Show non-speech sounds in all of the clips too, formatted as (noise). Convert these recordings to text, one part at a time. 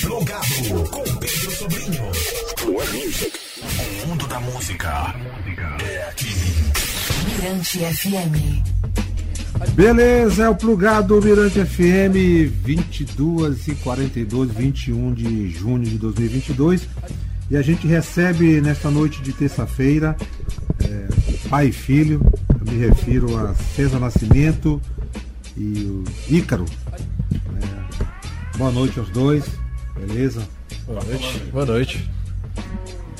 Plugado com Pedro Sobrinho. Music. O mundo da música é aqui. Mirante FM. Beleza, é o plugado Mirante FM 22 e 42, 21 de junho de 2022. E a gente recebe nesta noite de terça-feira é, pai e filho. Eu me refiro a César Nascimento e o Ícaro. É, boa noite aos dois, beleza? Boa noite. Boa noite.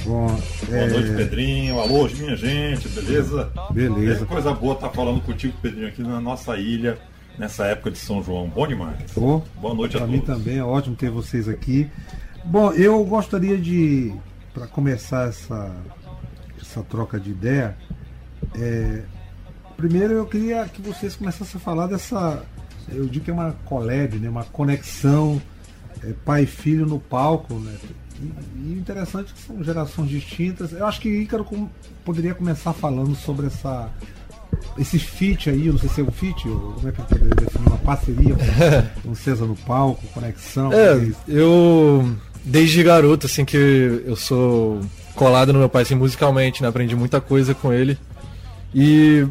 Bom, Boa noite, Pedrinho. Alô, minha gente, beleza? Beleza. É coisa boa estar falando contigo, Pedrinho, aqui na nossa ilha, nessa época de São João. Bom demais. Ô, Boa noite a Para mim todos. também é ótimo ter vocês aqui. Bom, eu gostaria de, para começar essa, essa troca de ideia, é, primeiro eu queria que vocês começassem a falar dessa, eu digo que é uma collab, né, uma conexão é, pai e filho no palco, né? E, e interessante que são gerações distintas. Eu acho que Ícaro com- poderia começar falando sobre essa esse feat aí, eu não sei se é um feat, ou como é que eu poderia definir uma parceria com, (laughs) o César no palco, conexão. É, que- eu desde garoto, assim, que eu sou colado no meu pai, assim, musicalmente, né? Aprendi muita coisa com ele. E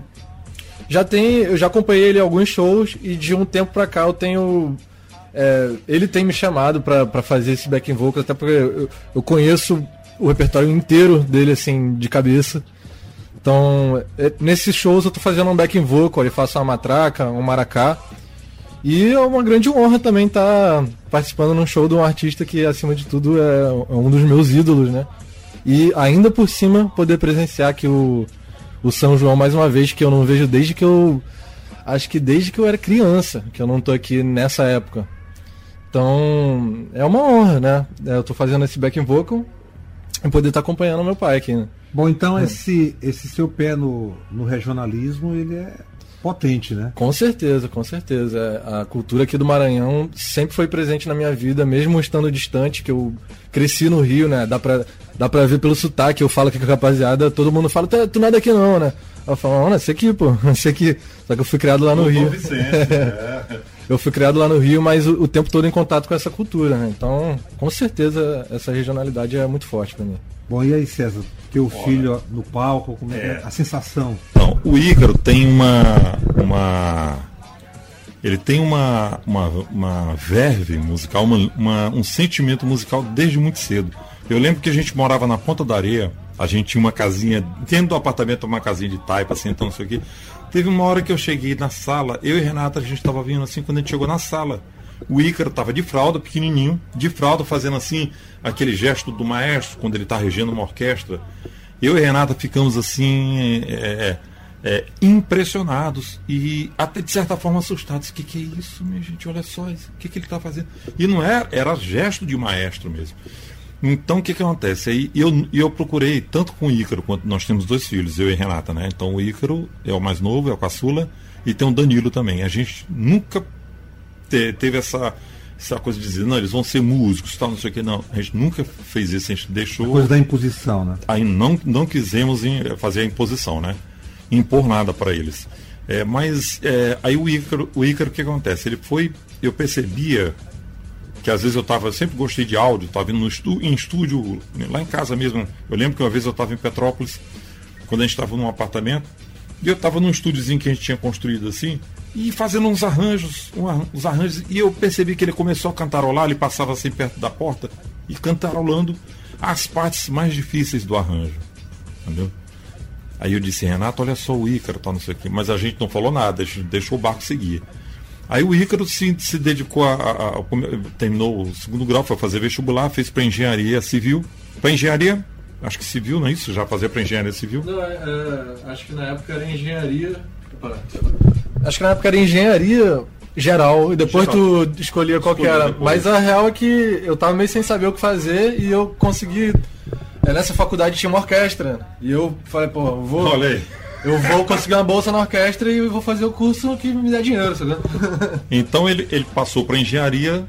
já tem, eu já acompanhei ele em alguns shows e de um tempo pra cá eu tenho. É, ele tem me chamado pra fazer esse backing vocal, até porque eu, eu conheço o repertório inteiro dele, assim, de cabeça. Então, é, nesses shows eu tô fazendo um backing vocal, eu faço uma matraca, um maracá. E é uma grande honra também estar participando num show de um artista que, acima de tudo, é é um dos meus ídolos, né? E ainda por cima poder presenciar que o, o São João mais uma vez, que eu não vejo desde que eu. Acho que desde que eu era criança, que eu não tô aqui nessa época. Então, é uma honra, né? É, Eu tô fazendo esse backing vocal e poder estar acompanhando meu pai aqui, né? Bom, então esse, esse seu pé no, no regionalismo, ele é potente, né? Com certeza, com certeza. É, A cultura aqui do Maranhão sempre foi presente na minha vida, mesmo estando distante, que eu cresci no Rio, né? Dá pra, dá pra ver pelo sotaque, eu falo aqui com a rapaziada, todo mundo fala, tu, tu não é daqui não, né? Eu falo, não, esse aqui, pô, (laughs) esse aqui. Só que eu fui criado lá no Rio. Vicente, é. (laughs) Eu fui criado lá no Rio, mas o, o tempo todo em contato com essa cultura, né? Então, com certeza, essa regionalidade é muito forte pra mim. Bom, e aí, César? Teu filho no palco, como é, que é É. a sensação? Então, o Ícaro tem uma. uma ele tem uma, uma, uma verve musical, uma, uma- um sentimento musical desde muito cedo. Eu lembro que a gente morava na Ponta da Areia, a gente tinha uma casinha, dentro do apartamento, uma casinha de taipa, assim, então não sei o quê. Teve uma hora que eu cheguei na sala, eu e Renata, a gente estava vindo assim, quando a gente chegou na sala, o Ícaro estava de fralda, pequenininho, de fralda, fazendo assim, aquele gesto do maestro, quando ele está regendo uma orquestra. Eu e Renata ficamos assim, é, é, impressionados e até de certa forma assustados. O que, que é isso, minha gente? Olha só, o que, que ele está fazendo? E não era, era gesto de maestro mesmo. Então o que, que acontece? Aí eu, eu procurei, tanto com o Ícaro, quanto nós temos dois filhos, eu e Renata, né? Então o Ícaro é o mais novo, é o caçula, e tem o Danilo também. A gente nunca te- teve essa, essa coisa de dizer, não, eles vão ser músicos, tal, não sei o que, não. A gente nunca fez isso, a gente deixou Coisa da imposição, né? aí não, não quisemos em- fazer a imposição, né? Impor nada para eles. É, mas é, aí o Ícaro, o Ícaro, o que acontece? Ele foi, eu percebia que às vezes eu estava, sempre gostei de áudio, estava indo no em estúdio, lá em casa mesmo. Eu lembro que uma vez eu estava em Petrópolis, quando a gente estava num apartamento, e eu estava num estúdiozinho que a gente tinha construído assim, e fazendo uns arranjos, arran- uns arranjos, e eu percebi que ele começou a cantarolar, ele passava assim perto da porta e cantarolando as partes mais difíceis do arranjo. Entendeu? Aí eu disse, Renato, olha só o Ícaro, tal, não sei o quê. Mas a gente não falou nada, a gente deixou o barco seguir. Aí o Ícaro se, se dedicou a, a- a- Terminou o segundo grau, foi fazer vestibular, fez para engenharia civil. Para engenharia, acho que civil, não é isso? Já fazia para engenharia civil? Não, acho que na época era engenharia. Acho que na época era engenharia geral e depois Geral. tu escolhia qual que Escolhi era. depois. Mas a real é que eu tava meio sem saber o que fazer e eu consegui. é, Nessa faculdade tinha uma orquestra. E eu falei, pô, vou. Olha aí. Eu vou conseguir uma bolsa na orquestra e vou fazer o curso que me dá dinheiro, sabe? Então ele, ele passou para engenharia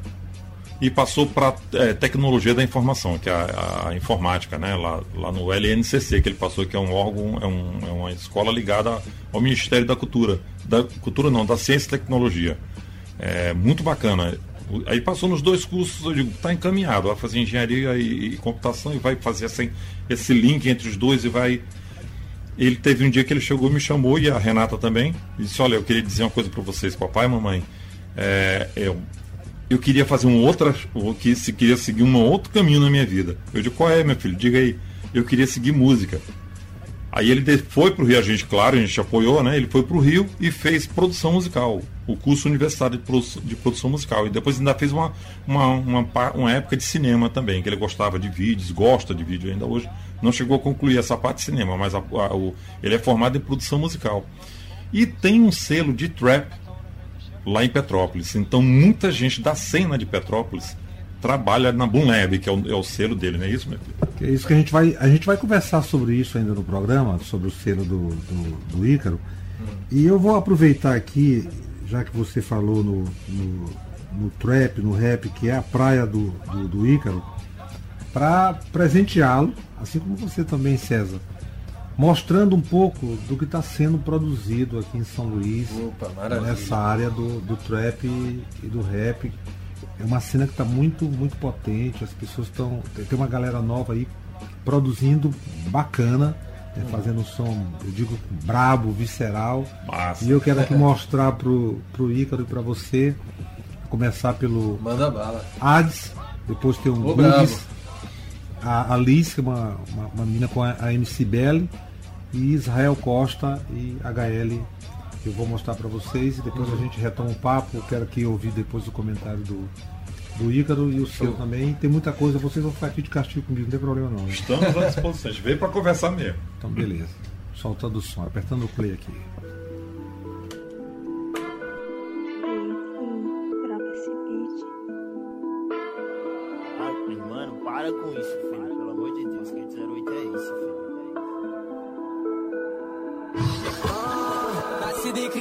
e passou para tecnologia da informação, que é a, a informática, né? Lá, lá no LNCC, que ele passou, que é um órgão, é, um- é uma escola ligada ao Ministério da Cultura. Da Cultura não, da Ciência e Tecnologia. É muito bacana. Aí passou nos dois cursos, eu digo, tá encaminhado, vai fazer engenharia e, e computação e vai fazer esse, esse link entre os dois e vai. Ele teve um dia que ele chegou, me chamou e a Renata também, e disse, olha, eu queria dizer uma coisa para vocês, papai e mamãe. É, eu, eu queria fazer um outra. Que- se queria seguir um outro caminho na minha vida. Eu digo, qual é, meu filho? Diga aí. Eu queria seguir música. Aí ele foi para o Rio, a gente, claro, a gente apoiou, né? Ele foi para o Rio e fez produção musical, o curso universitário de produção, de produção musical. E depois ainda fez uma, uma, uma, uma época de cinema também, que ele gostava de vídeos, gosta de vídeo ainda hoje. Não chegou a concluir essa parte de cinema, mas a- a- o- ele é formado em produção musical. E tem um selo de trap lá em Petrópolis. Então muita gente da cena de Petrópolis trabalha na Boom Lab, que é o, é o selo dele, não é isso, meu filho? Que é isso que a gente vai. A gente vai conversar sobre isso ainda no programa, sobre o selo do, do, do Ícaro. E eu vou aproveitar aqui, já que você falou no, no, no trap, no rap, que é a praia do, do, do Ícaro, para presenteá-lo, assim como você também, César, mostrando um pouco do que está sendo produzido aqui em São Luís, Opa, nessa área do, do trap e do rap. É uma cena que está muito, muito potente. As pessoas estão. Tem uma galera nova aí produzindo bacana, né, fazendo um som, eu digo, brabo, visceral. Massa. E eu quero aqui mostrar pro, pro Ícaro e para você. Começar pelo Manda bala. Hades, depois tem Bugs, bravo. a Alice, que é uma, uma, uma menina com a, a MC Belly, e Israel Costa e HL. Que Eu vou mostrar para vocês e depois a gente retoma o papo. Eu quero aqui ouvir depois o comentário do, do Ícaro e o seu também. Tem muita coisa, vocês vão ficar aqui de castigo comigo, não tem problema não. hein? Estamos à disposição. A gente veio para conversar mesmo. Então beleza. Soltando o som, apertando o play aqui. Troca esse beat. Ah, mano, para com isso,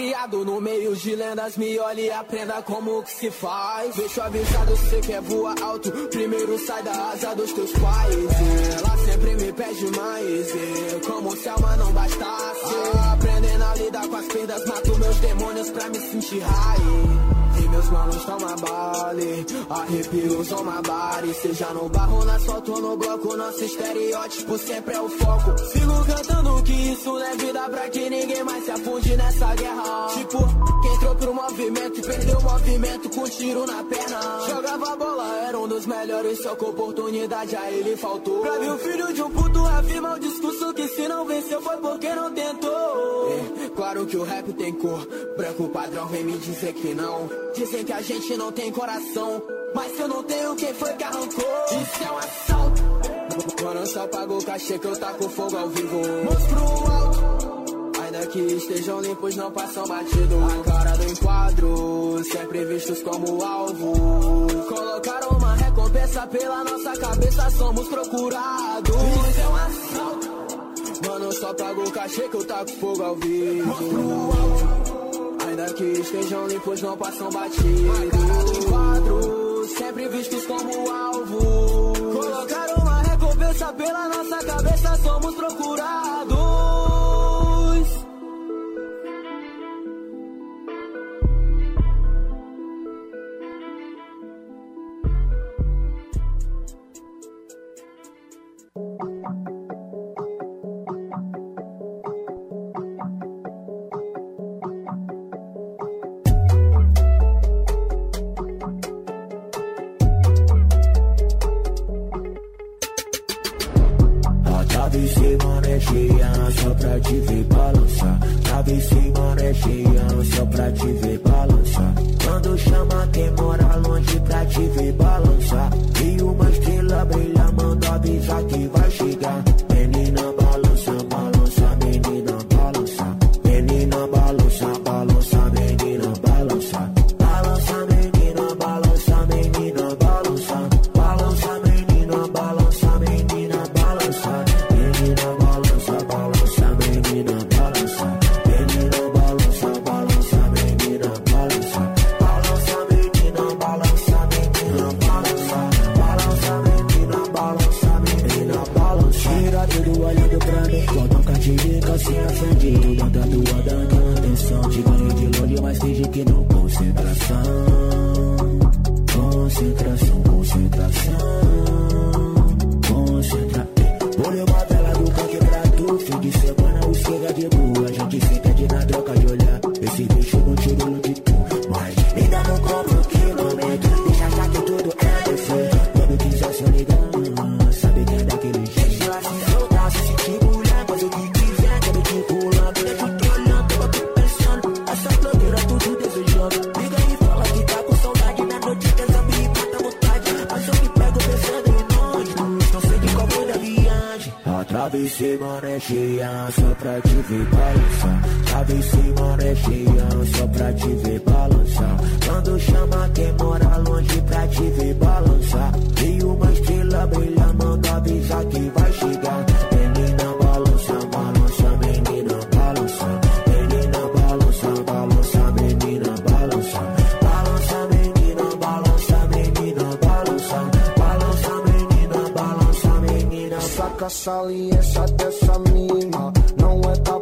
criado no meio de lendas, me olhe e aprenda como que se faz. Deixa avisado, você quer voar alto, primeiro sai da asa dos teus pais. Ela sempre me pede mais, como se alma não bastasse. As perdas, mato meus demônios pra me sentir high. E meus manos toma bale, arrepios uma bari. Seja no barro, na asfalto ou no bloco Nosso estereótipo sempre é o foco. Sigo cantando que isso não é vida Pra que ninguém mais se afunde nessa guerra. Tipo, quem entrou pro movimento E perdeu o movimento com tiro na perna. Jogava bola, era um dos melhores Só que oportunidade a ele faltou. Pra ver o filho de um puto afirma o discurso Que se não venceu foi porque não tentou. É, Claro que o rap tem cor. Branco padrão vem me dizer que não. Dizem que a gente não tem coração Mas se eu não tenho, quem foi que arrancou? Isso é um assalto Mano, só pago o cachê que eu taco fogo ao vivo. Mãos pro alto. Ainda que estejam limpos, não passam batido. A cara do enquadro Sempre vistos como alvo. Colocaram uma recompensa pela nossa cabeça Somos procurados. Isso é um assalto Mano, só pago o cachê que eu taco fogo ao vivo Ainda que estejam limpos, não passam batido. A cara do quadro, sempre vistos como alvo. Colocaram uma recompensa pela nossa cabeça, somos procurados. Cheia só pra te ver balançar. Chave se é cheia só pra te ver balançar. Quando chama quem mora longe pra te ver balançar. Saca saliência dessa mina, não é da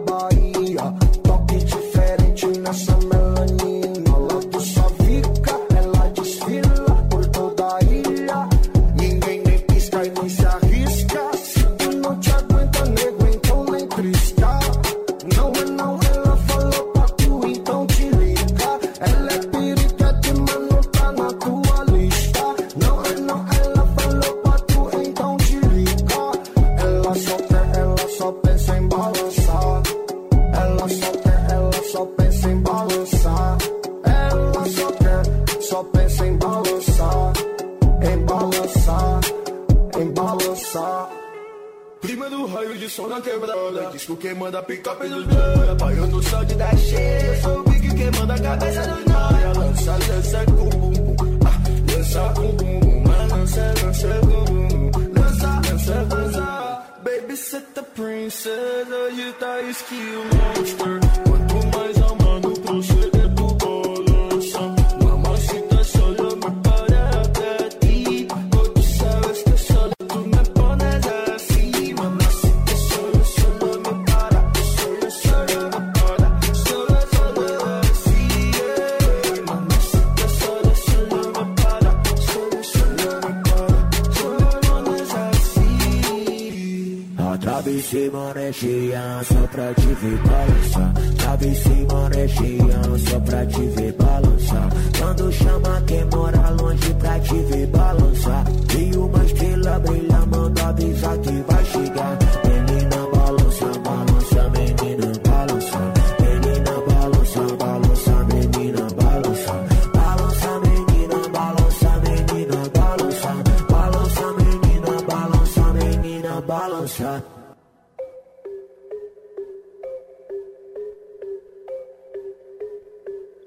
balança.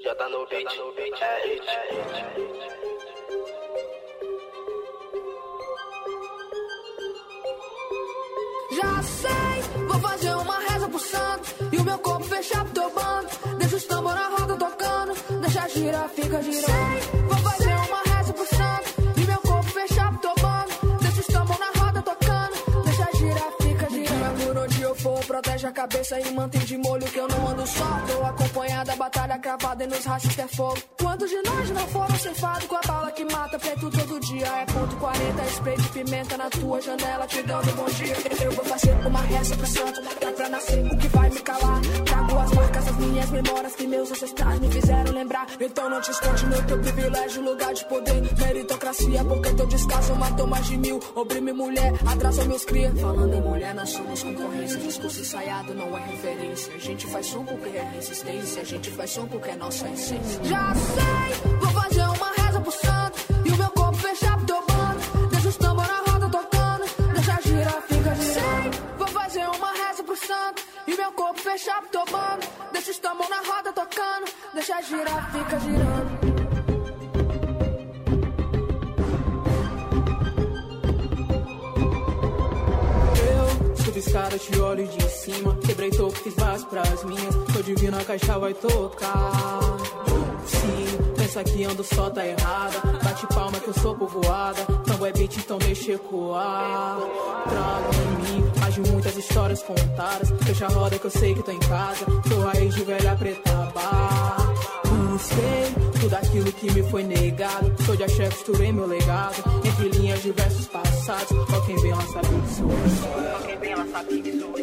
Já tá no beat, é hit. Já sei, vou fazer uma reza pro santo E o meu corpo fechar pro teu bando Deixa os tambor na roda tocando Deixa girar, fica girando Sei, cabeça E mantém de molho que eu não ando só. Tô acompanhada, batalha cravada E nos rachos é fogo. Quantos de nós não foram cefados Com a bala que mata preto todo dia? É ponto 40, spray de pimenta Na tua janela te dando bom dia. Eu vou fazer uma reza pro santo Dá pra nascer. O que vai memórias Que meus ancestrais me fizeram lembrar. Então não te esconde no teu privilégio Lugar de poder, meritocracia Porque teu descaso matou mais de mil. Oprime mulher, atrasou meus cria Falando em mulher, nós somos concorrência. Discurso ensaiado não é referência. A gente faz som porque é resistência. A gente faz som porque é nossa essência. Já sei, vou fazer uma reza pro santo. E o meu corpo fechar pro teu bando. Deixa os tambor na roda tocando. Deixa girar, fica girando Sei, uma reza pro santo E meu corpo teu bando Deixa os tambor na roda tocando Deixa girar, fica girando escada, te olho de cima. Quebrei topo, fiz várias pras minhas. Tô divino, a caixa vai tocar. Sim, pensa que ando só tá errada. Bate palma que eu sou povoada. Tambo é beat, então deixa ecoar. Trago em mim de muitas histórias contadas. Fecha a roda que eu sei que tô em casa. Sou raiz de velha preta bar. Busquei tudo aquilo que me foi negado. Sou de axé, costurei meu legado. Entre linhas de versos passados. Só quem vem lá sabe que sou. Só quem vem lá sabe que sou.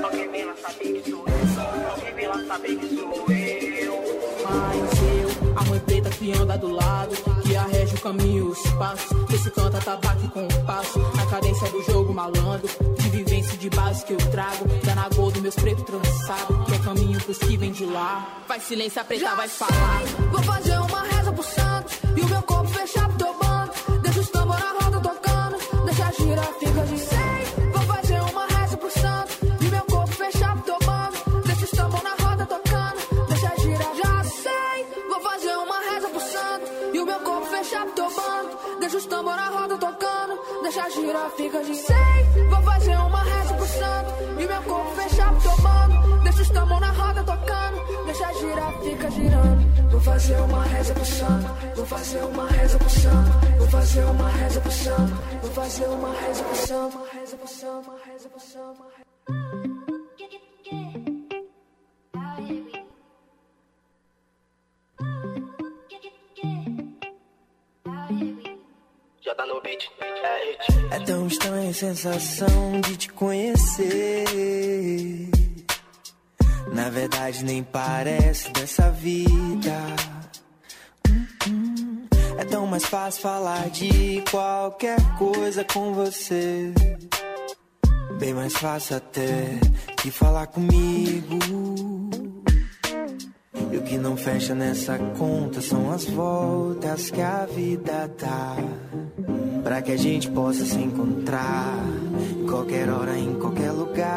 Só quem vem lá sabe que sou. Só quem vem lá sabe que sou eu. Mas eu, a mãe preta que anda do lado. Que arrege o caminho e os passos. Esse canta tabaco com passo. Na cadência do jogo malandro. De vivência e de base que eu trago. Dá na gol dos meus pretos trançados. Que é caminho pros que vem de lá. Vai silêncio, a preta vai falar. Vou fazer uma reza pro santo E o meu corpo fechar pro teu bando Deixa os tambor na roda tocando Deixa girar, fica girando Sei, girar, fica girando. Sei, vou fazer uma reza pro santo. E meu corpo teu mano. Deixa os tambor na roda tocando. Deixa girar, fica girando. Vou fazer uma reza pro santo. Vou fazer uma reza pro santo. Vou fazer uma reza pro santo. Vou fazer uma reza pro santo. Uma reza pro santo. Uma reza pro santo. Já tá no beat, é hit. É tão estranha a sensação de te conhecer. Na verdade, nem parece dessa vida. É tão mais fácil falar de qualquer coisa com você. Bem mais fácil até que falar comigo. E o que não fecha nessa conta são as voltas que a vida dá. Pra que a gente possa se encontrar em qualquer hora, em qualquer lugar.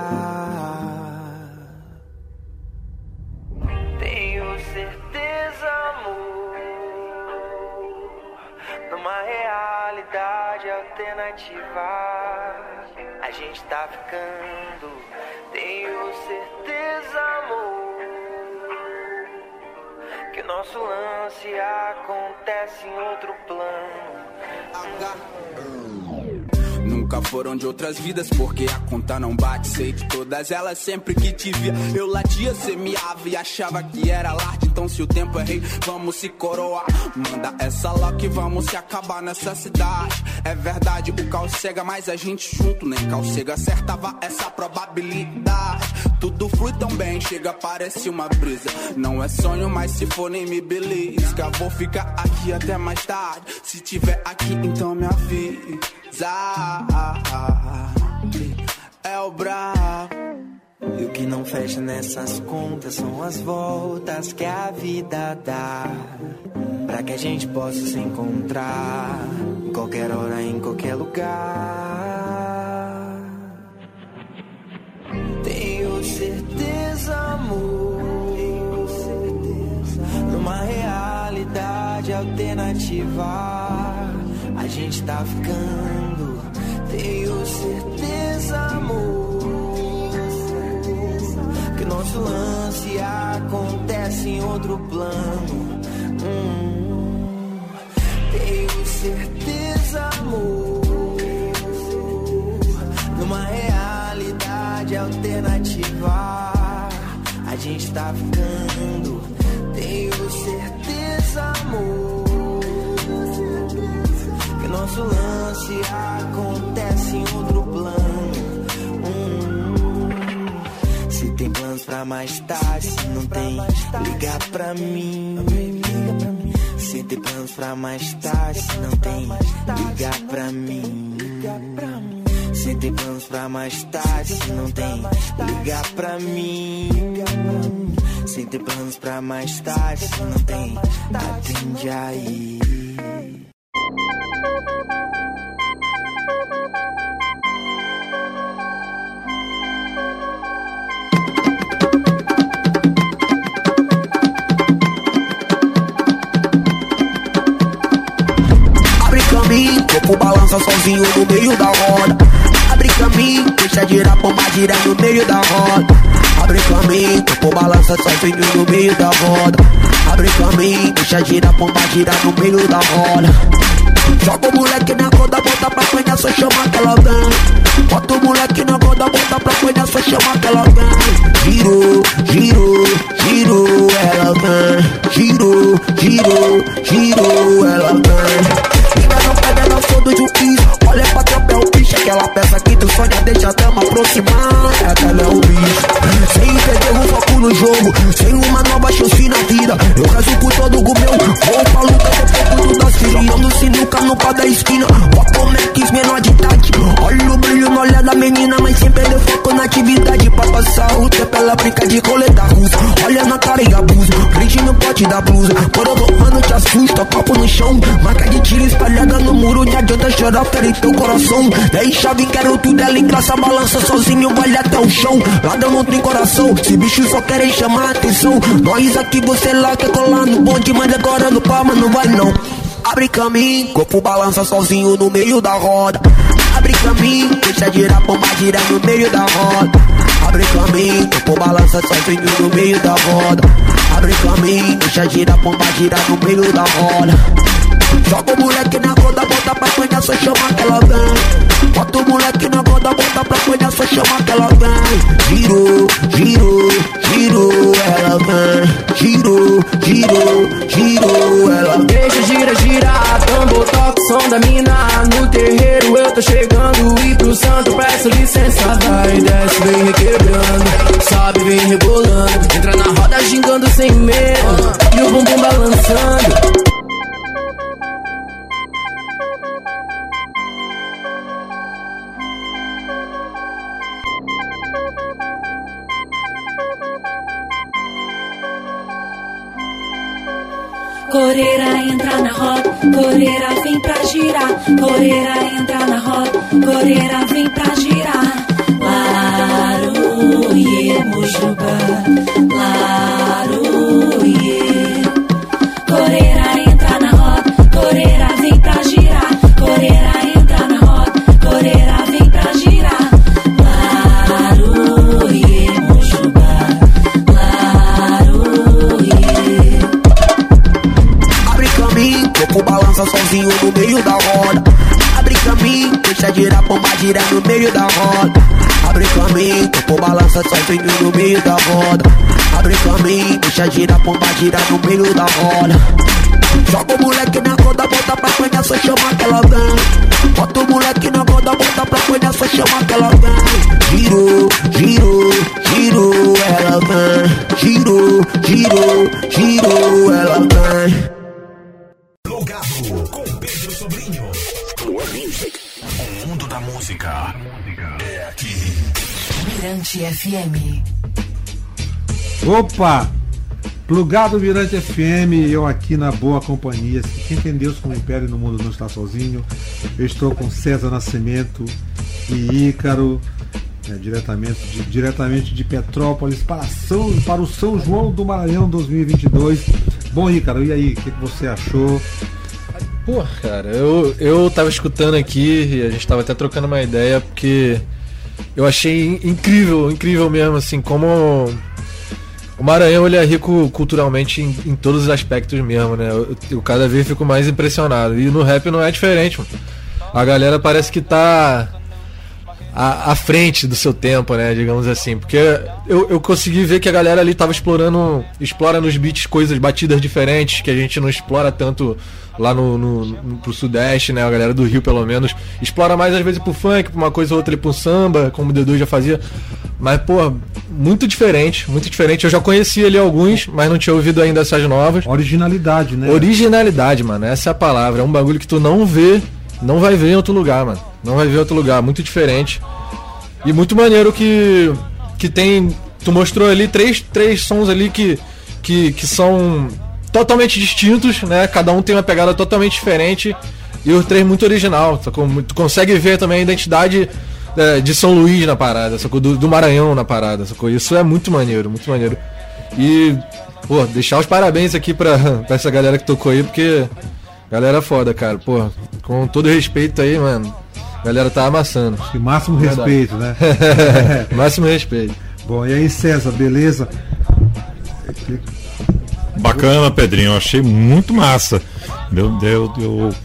Tenho certeza, amor, numa realidade alternativa. A gente tá ficando. Tenho certeza, amor que nosso lance acontece em outro plano. I got. Nunca foram de outras vidas, porque a conta não bate. Sei de todas elas, sempre que te via, eu latia, semeava e achava que era larde. Então, se o tempo é rei, vamos se coroar. Manda essa lock, vamos se acabar nessa cidade. É verdade, o caos cega, mas a gente junto, nem caos cega, acertava essa probabilidade. Tudo flui tão bem, chega, parece uma brisa. Não é sonho, mas se for, nem me belisca. Vou ficar aqui até mais tarde. Se tiver aqui, então me avisa. É o brabo. E o que não fecha nessas contas são as voltas que a vida dá. Pra que a gente possa se encontrar em qualquer hora, em qualquer lugar. Tenho certeza, amor. Numa realidade alternativa, gente tá ficando. Tenho certeza, amor que nosso lance acontece em outro plano. Hum, tenho certeza, amor, numa realidade alternativa, a gente tá ficando. Tenho certeza, amor, acontece em outro plano. Hum, se tem planos pra mais tarde, se não tem, liga pra mim. Se tem planos pra mais tarde, se não tem, liga pra mim. Se tem planos pra mais tarde, se não tem, liga pra mim. Se tem planos pra mais tarde, se não tem, atende aí. Corpo balança sozinho no meio da roda. Abre caminho, deixa girar, pomba gira no meio da roda. Abre caminho, corpo balança sozinho no meio da roda. Abre caminho, deixa girar, pomba gira no meio da roda. Joga o moleque na roda, bota pra apanhar, só chama que ela vem. Bota o moleque na roda, bota pra apanhar, só chama que ela vem. Girou, girou, girou, ela vem. Girou, girou, girou, ela vem. Todo. Olha pra tropa, é o bicho. Aquela peça que tu sonha, deixa a dama aproximar. Aquela é o bicho. Sem perder o foco no jogo. Sem uma nova chance na vida. Eu rezo por todo o meu. Vou pra luta, depois cuido das filhas. Jogando sinuca no pau da esquina. Bota o Max menor de idade. Olha o brilho no olhar da menina, mas na atividade. Pra passar o tempo, ela brinca de coleta russa. Olha na cara e abusa. Prende no pote da blusa. Quando eu mano, te assusta. Copo no chão. Marca de tiro espalhada no muro. Não adianta chorar, fere teu coração. Daí chave, quero tudo. Ela engraça, balança sozinho, vai até o chão. Ladrão não tem coração. Se bichos só querem chamar atenção. Nós aqui, você lá, quer colar no bonde. Mas agora no palma não vai não. Abre caminho, corpo balança sozinho no meio da roda. Abre caminho, deixa girar, pomba gira no meio da roda. Abre caminho, topo balança sozinho no meio da roda. Abre caminho, deixa girar, pomba gira no meio da roda. Joga o moleque na roda, bota pra apanhar, só chama que ela vem. Bota o moleque bota pra apanhar, só chama que ela vem. Girou, girou, girou, ela vem. Girou, girou, girou, ela vem. Deixa gira, gira, tambor toca o som da mina. No terreiro eu tô chegando. E pro santo peço licença. Vai, desce, vem requebrando, sobe, vem rebolando. Entra na roda gingando sem medo. E o bumbum balançando Coreira entra na roda, coreira vem pra girar. Coreira entra na roda, coreira vem pra girar. Laruie, mojuba, girar, gira no meio da roda. Abre caminho, corpo balança sozinho no meio da roda. Abre caminho, deixa girar, pomba gira no meio da roda. Joga o moleque na roda, bota pra apanhar, só chama que ela vem. Bota o moleque na roda, bota pra apanhar, só chama que ela vem. Girou, girou, girou, ela vem. Girou, girou, girou, ela vem. Música é aqui. Mirante FM. Opa! Plugado Mirante FM, eu aqui na boa companhia. Quem tem Deus como império no mundo não está sozinho. Eu estou com César Nascimento e Ícaro, né, diretamente, de, diretamente de Petrópolis para, São, para o São João do Maranhão 2022. Bom, Ícaro, e aí, o que, que você achou? Pô, cara, eu, eu tava escutando aqui e a gente tava até trocando uma ideia porque eu achei in- incrível, incrível mesmo, assim, como o Maranhão ele é rico culturalmente em, em todos os aspectos mesmo, né? Eu, eu cada vez fico mais impressionado. E no rap não é diferente, mano. A galera parece que tá à, à frente do seu tempo, né? Digamos assim. Porque eu, eu consegui ver que a galera ali tava explorando. Explora nos beats coisas, batidas diferentes, que a gente não explora tanto lá no, no, no- pro Sudeste, né? A galera do Rio, pelo menos. Explora mais às vezes pro funk, pra uma coisa ou outra ali pro samba, como o Dedu já fazia. Mas, pô, muito diferente, muito diferente. Eu já conhecia ali alguns, mas não tinha ouvido ainda essas novas. Originalidade, né? Originalidade, mano. Essa é a palavra. É um bagulho que tu não vê, não vai ver em outro lugar, mano. Não vai ver em outro lugar. Muito diferente. E muito maneiro que, que tem. Tu mostrou ali três, três sons ali que, que, que são totalmente distintos, né? Cada um tem uma pegada totalmente diferente. E os três muito original. Sacou? Tu consegue ver também a identidade é, de São Luís na parada, sacou? Do, do Maranhão na parada, sacou? Isso é muito maneiro, muito maneiro. E, pô, deixar os parabéns aqui pra, (laughs) pra essa galera que tocou aí, porque. Galera foda, cara. Pô, com todo respeito aí, mano. A galera tá amassando. E máximo Verdade. respeito, né? (laughs) (laughs) máximo respeito. Bom, e aí, César, beleza? Bacana, Pedrinho. Eu achei muito massa. Eu, eu, eu,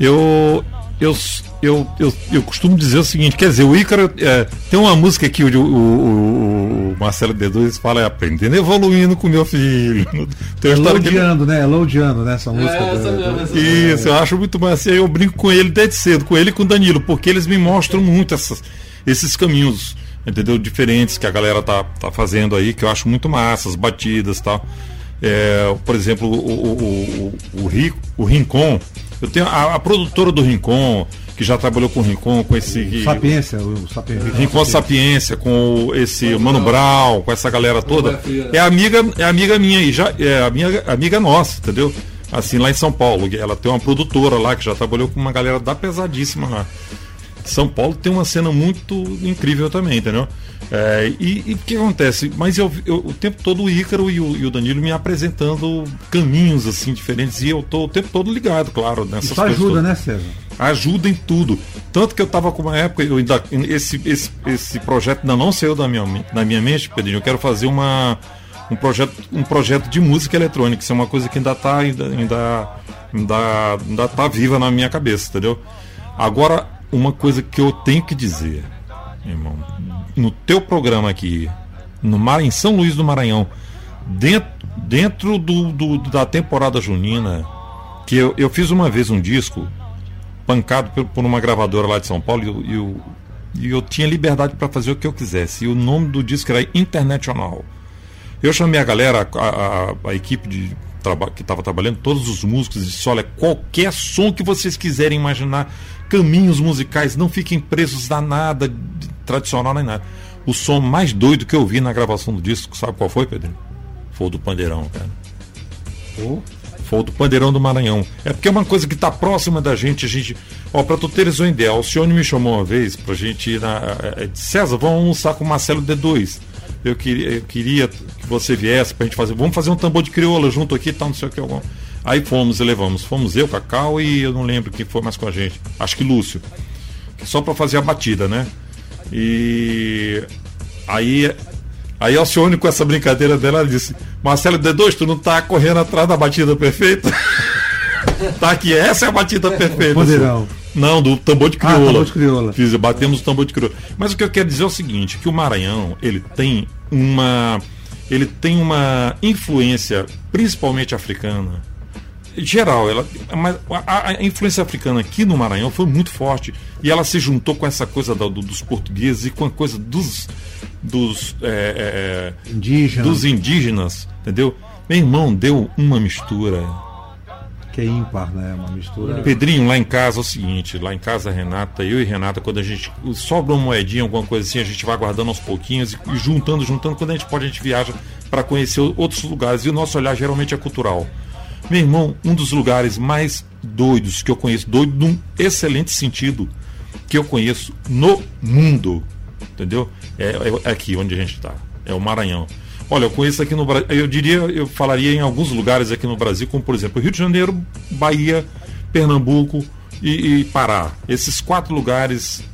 eu, eu, eu, eu, eu costumo dizer o seguinte, quer dizer, o Ícaro é, tem uma música que o, o, o, o Marcelo D2 fala, é aprendendo evoluindo com meu filho. (laughs) Tem história que ele- Elogiando, né? Elogiando, né? Essa música. essa do- mesmo, do- essa Isso, eu acho muito massa. E aí eu brinco com ele desde cedo, com ele e com o Danilo, porque eles me mostram muito essas, esses caminhos, entendeu? Diferentes que a galera tá, tá fazendo aí, que eu acho muito massa, as batidas e tal. É, por exemplo, o, o, o, o, Rico, o Rincon. Eu tenho a, a produtora do Rincon, que já trabalhou com o Rincon, com esse. Sapiência, o Sapiência. Rincon Sapiência, com esse Mano Brown, com essa galera toda, é amiga, é amiga minha e já é amiga, amiga nossa, entendeu? Assim, lá em São Paulo. Ela tem uma produtora lá que já trabalhou com uma galera da pesadíssima lá. São Paulo tem uma cena muito incrível também, entendeu? É, e o que acontece? Mas eu, eu- o tempo todo o Ícaro e o, e o Danilo me apresentando caminhos assim diferentes e eu tô o tempo todo ligado, claro, nessas Isso ajuda, todas né, César? ajuda em tudo. Tanto que eu estava com uma época, eu ainda, esse, esse, esse projeto ainda não saiu da minha, da minha mente, Pedrinho. Eu quero fazer uma, um, projeto, um projeto de música eletrônica. Isso é uma coisa que ainda está ainda, ainda, ainda, ainda tá viva na minha cabeça, entendeu? Agora, uma coisa que eu tenho que dizer, irmão, no teu programa aqui, no Mar, em São Luís do Maranhão, dentro, dentro do, do da temporada junina, que eu, eu fiz uma vez um disco pancado por, por uma gravadora lá de São Paulo e eu, e eu tinha liberdade para fazer o que eu quisesse. E o nome do disco era International. Eu chamei a galera, a, a, a equipe de que estava trabalhando, todos os músicos, disse: olha, qualquer som que vocês quiserem imaginar, caminhos musicais, não fiquem presos a nada tradicional nem nada. O som mais doido que eu vi na gravação do disco, sabe qual foi, Pedro? Foi o do Pandeirão, cara. Oh. Foi o do Pandeirão do Maranhão. É porque é uma coisa que está próxima da gente. A gente. Ó, pra tu teres uma ideia, o senhor me chamou uma vez pra gente ir na. É, César, vamos almoçar com o Marcelo D2. Eu queria, eu queria que você viesse pra gente fazer. Vamos fazer um tambor de crioula junto aqui e tal, não sei o que. Algum. Aí fomos e levamos. Fomos eu, Cacau e eu não lembro quem foi mais com a gente. Acho que Lúcio. Só para fazer a batida, né? E aí Aí Alcione, com essa brincadeira dela, ela disse: Marcelo D2, tu não tá correndo atrás da batida perfeita? (laughs) tá aqui, essa é a batida perfeita. Poderão. Não, do tambor de crioula. Ah, tambor de crioula. Fiz, batemos o tambor de crioula. Mas o que eu quero dizer é o seguinte, que o Maranhão, ele tem uma ele tem uma influência principalmente africana. Geral, ela, mas a, a, influência africana aqui no Maranhão foi muito forte e ela se juntou com essa coisa do, dos portugueses e com a coisa dos dos é, é, Indígena. dos indígenas, entendeu? Meu irmão deu uma mistura que é ímpar, né? Uma mistura. Pedrinho, lá em casa é o seguinte, lá em casa, Renata, eu e Renata, quando a gente sobra uma moedinha, alguma coisa assim, a gente vai guardando aos pouquinhos e juntando, juntando. Quando a gente pode, a gente viaja para conhecer outros lugares. E o nosso olhar geralmente é cultural. Meu irmão, um dos lugares mais doidos que eu conheço, doido num excelente sentido, que eu conheço no mundo, entendeu? É, é aqui onde a gente está, é o Maranhão. Olha, eu conheço aqui no Brasil, eu diria, eu falaria em alguns lugares aqui no Brasil, como por exemplo Rio de Janeiro, Bahia, Pernambuco e, e Pará. Esses quatro lugares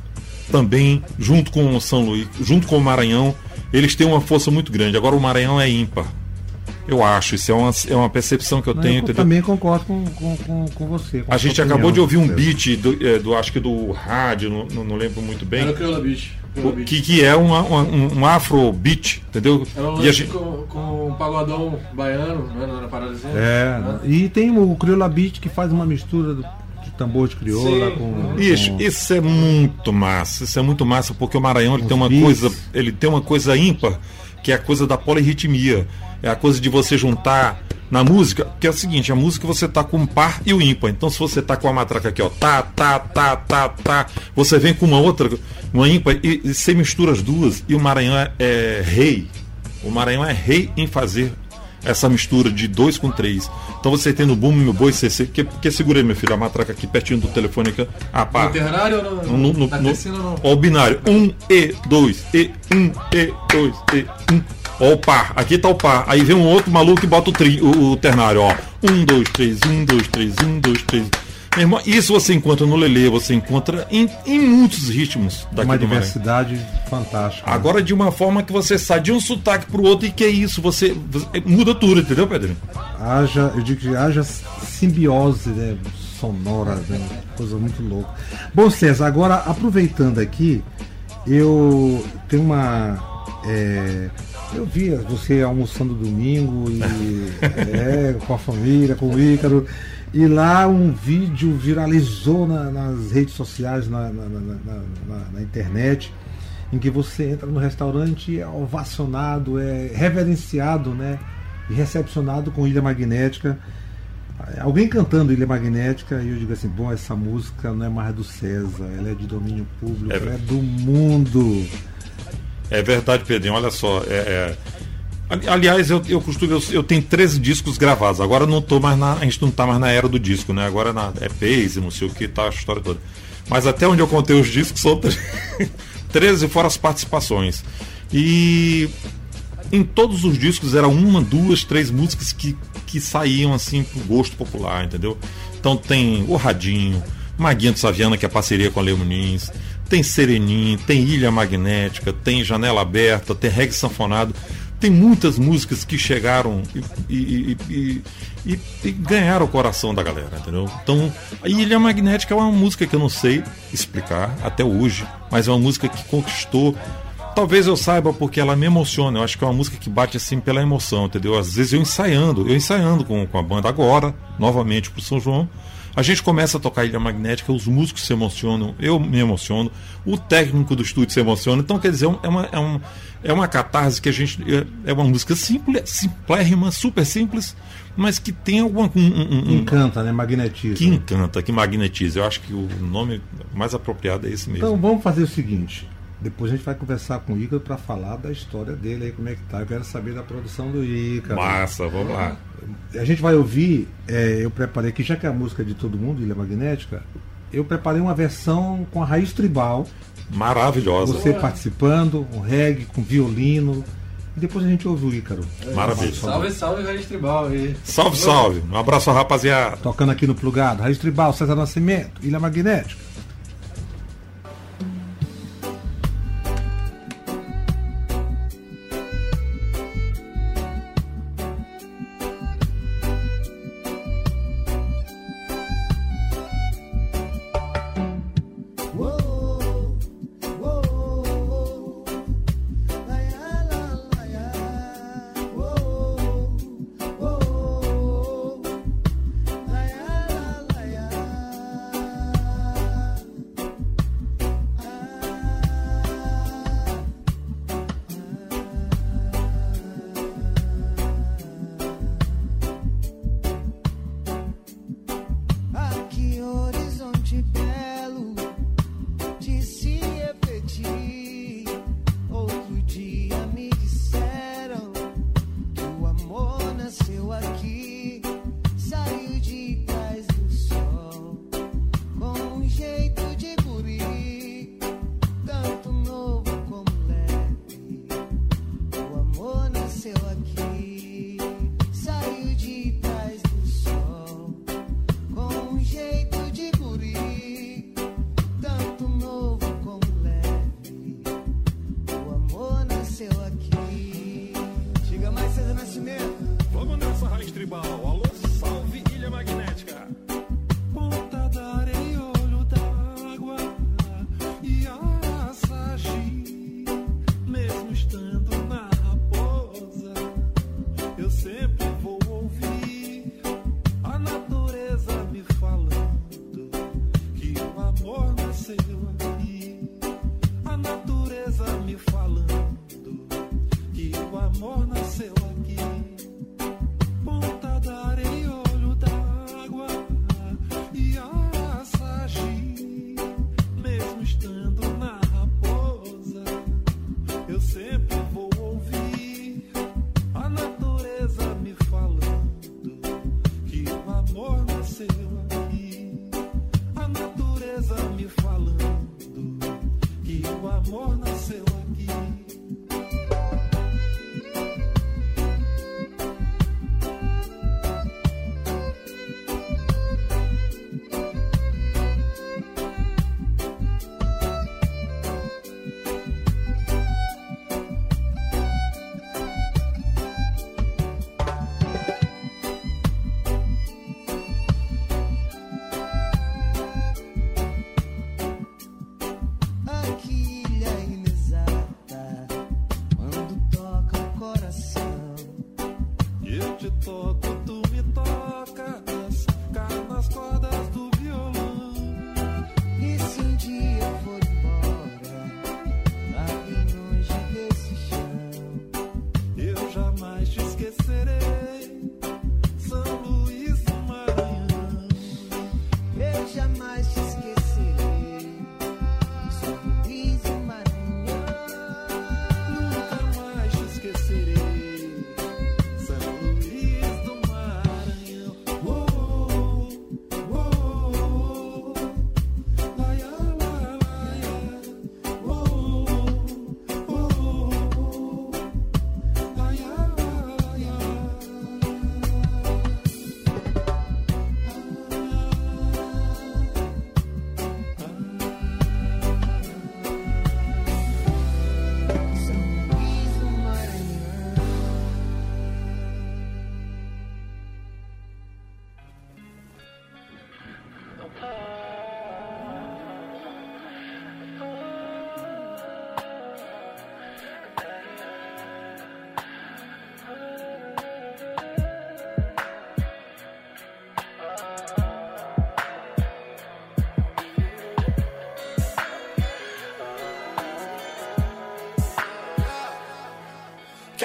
também, junto com São Luís, junto com o Maranhão, eles têm uma força muito grande. Agora o Maranhão é ímpar. Eu acho, isso é uma, é uma percepção que eu Não, tenho. eu também concordo com, com, com, com você. com A gente opinião, acabou de ouvir um César. beat do, é, do acho que do rádio, não, não, não lembro muito bem. Era o Crioula Beach. que, que é uma, uma- um, um afro beat, entendeu? Era um E a gente- com, com um pagodão baiano, não era parada assim? É, Né? e tem o Crioula Beat que faz uma mistura do- de tambor de crioula Sim. com. Bicho, com- isso é muito massa. Isso é muito massa porque o Maranhão ele tem uma beats. coisa, ele tem uma coisa ímpar, que é a coisa da polirritmia. É a coisa de você juntar na música, que é o seguinte, a música você tá com o par e o ímpar. Então se você tá com a matraca aqui, ó, tá, tá, tá, tá, tá, você vem com uma outra, uma ímpar e, e você mistura as duas e o Maranhão é, é rei. O Maranhão é rei em fazer essa mistura de dois com três. Então você tem no boom, meu boi, CC, que, que segura aí, meu filho, a matraca aqui pertinho do telefone aqui. Ah, pá. No ou no, No, no, no- ó, o binário. Um e dois e um e dois e um. Ó, o par. Aqui tá o par. Aí vem um outro maluco e bota o, tri, o, o ternário, ó. Um, dois, três, um, dois, três, um, dois, três. Meu irmão, isso você encontra no Lelê, você encontra em, em muitos ritmos daqui uma diversidade fantástica. Agora de uma forma que você sai de um sotaque pro outro e que é isso, você, você- muda tudo, entendeu, Pedrinho? haja, eu digo que haja simbiose né, sonora, né, coisa muito louca. Bom, César, agora aproveitando aqui, eu tenho uma. é, eu vi você almoçando domingo e (laughs) é, com a família, com o Ícaro. E lá um vídeo viralizou na- nas redes sociais, na, na- na- internet, em que você entra no restaurante e é ovacionado, é reverenciado, né? E recepcionado com Ilha Magnética. Alguém cantando Ilha Magnética, e eu digo assim, bom, essa música não é mais do César, ela é de domínio público, É ela é do mundo. É verdade, Pedrinho, olha só. é- é- Aliás, eu, eu costumo. Eu, eu tenho 13 discos gravados. Agora não tô mais na. A gente não tá mais na era do disco, né? Agora na, é Pace, não sei o que, tá a história toda. Mas até onde eu contei os discos são 13 (laughs) fora as participações. E em todos os discos era uma, duas, três músicas que, que saíam assim pro gosto popular, entendeu? Então tem o Radinho, Maguinha do Saviana, que é parceria com a Leonins, tem Serenim, tem Ilha Magnética, tem Janela Aberta, tem Reggae Sanfonado. Tem muitas músicas que chegaram e, e- e- e- ganharam o coração da galera, entendeu? Então, a Ilha Magnética é uma música que eu não sei explicar até hoje, mas é uma música que conquistou Talvez eu saiba porque ela me emociona. Eu acho que é uma música que bate assim pela emoção, entendeu? Às vezes eu ensaiando, eu ensaiando com, com a banda agora, novamente pro São João. A gente começa a tocar Ilha Magnética, os músicos se emocionam, eu me emociono, o técnico do estúdio se emociona. Então, quer dizer, é uma, é um, é uma catarse que a gente. É, é uma música simples, simplérrima, super simples, mas que tem alguma. Um, um- um- Encanta, né? Magnetiza. que encanta, que magnetiza. Eu acho que o nome mais apropriado é esse mesmo. Então vamos fazer o seguinte. Depois a gente vai conversar com o Ícaro para falar da história dele aí, como é que tá. Eu quero saber da produção do Ícaro. Massa, vamos lá. A gente vai ouvir, é, eu preparei aqui, já que é a música de todo mundo, Ilha Magnética, eu preparei uma versão com a raiz tribal. Maravilhosa. Você participando, um reggae com violino. E depois a gente ouve o Ícaro. Maravilha. Salve, salve, Raiz Tribal aí. Salve, salve. Um abraço, rapaziada. Tocando aqui no plugado, Raiz Tribal, César Nascimento, Ilha Magnética.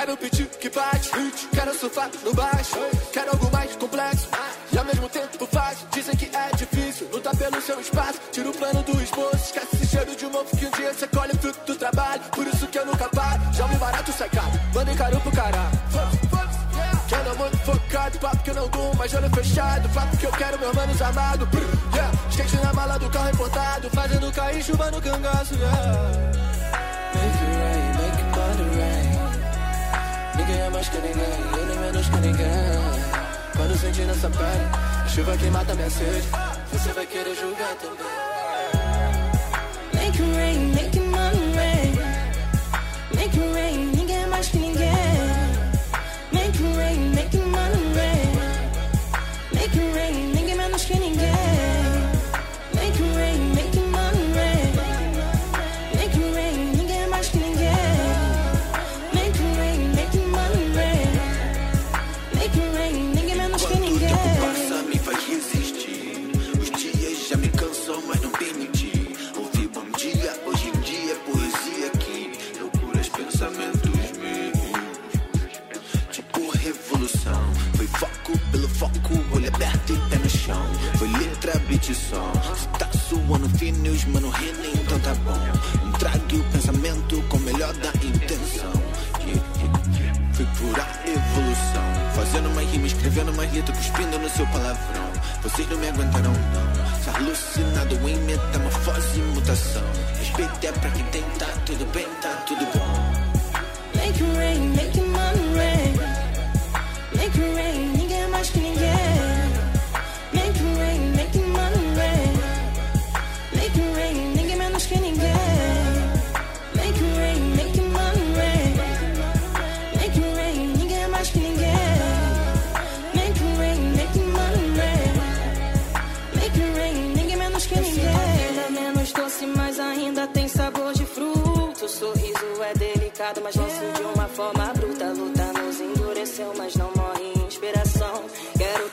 Quero pedir que bate, quero surfar no baixo. Quero algo mais complexo e ao mesmo tempo fácil. Dizem que é difícil lutar pelo seu espaço. Tira o plano do esboço, esquece esse cheiro de mofo que um dia você colhe o fruto do trabalho. Por isso que eu nunca paro, já me barato sai caro. Manda caro pro caralho. Que eu não muito focado, papo que eu não durmo, mas olho fechado. Papo que eu quero, meus manos amados. Yeah. Na mala do carro importado, fazendo cair chuva no cangaço. Yeah. Pele, chuva que mata minha sede, você vai querer julgar também.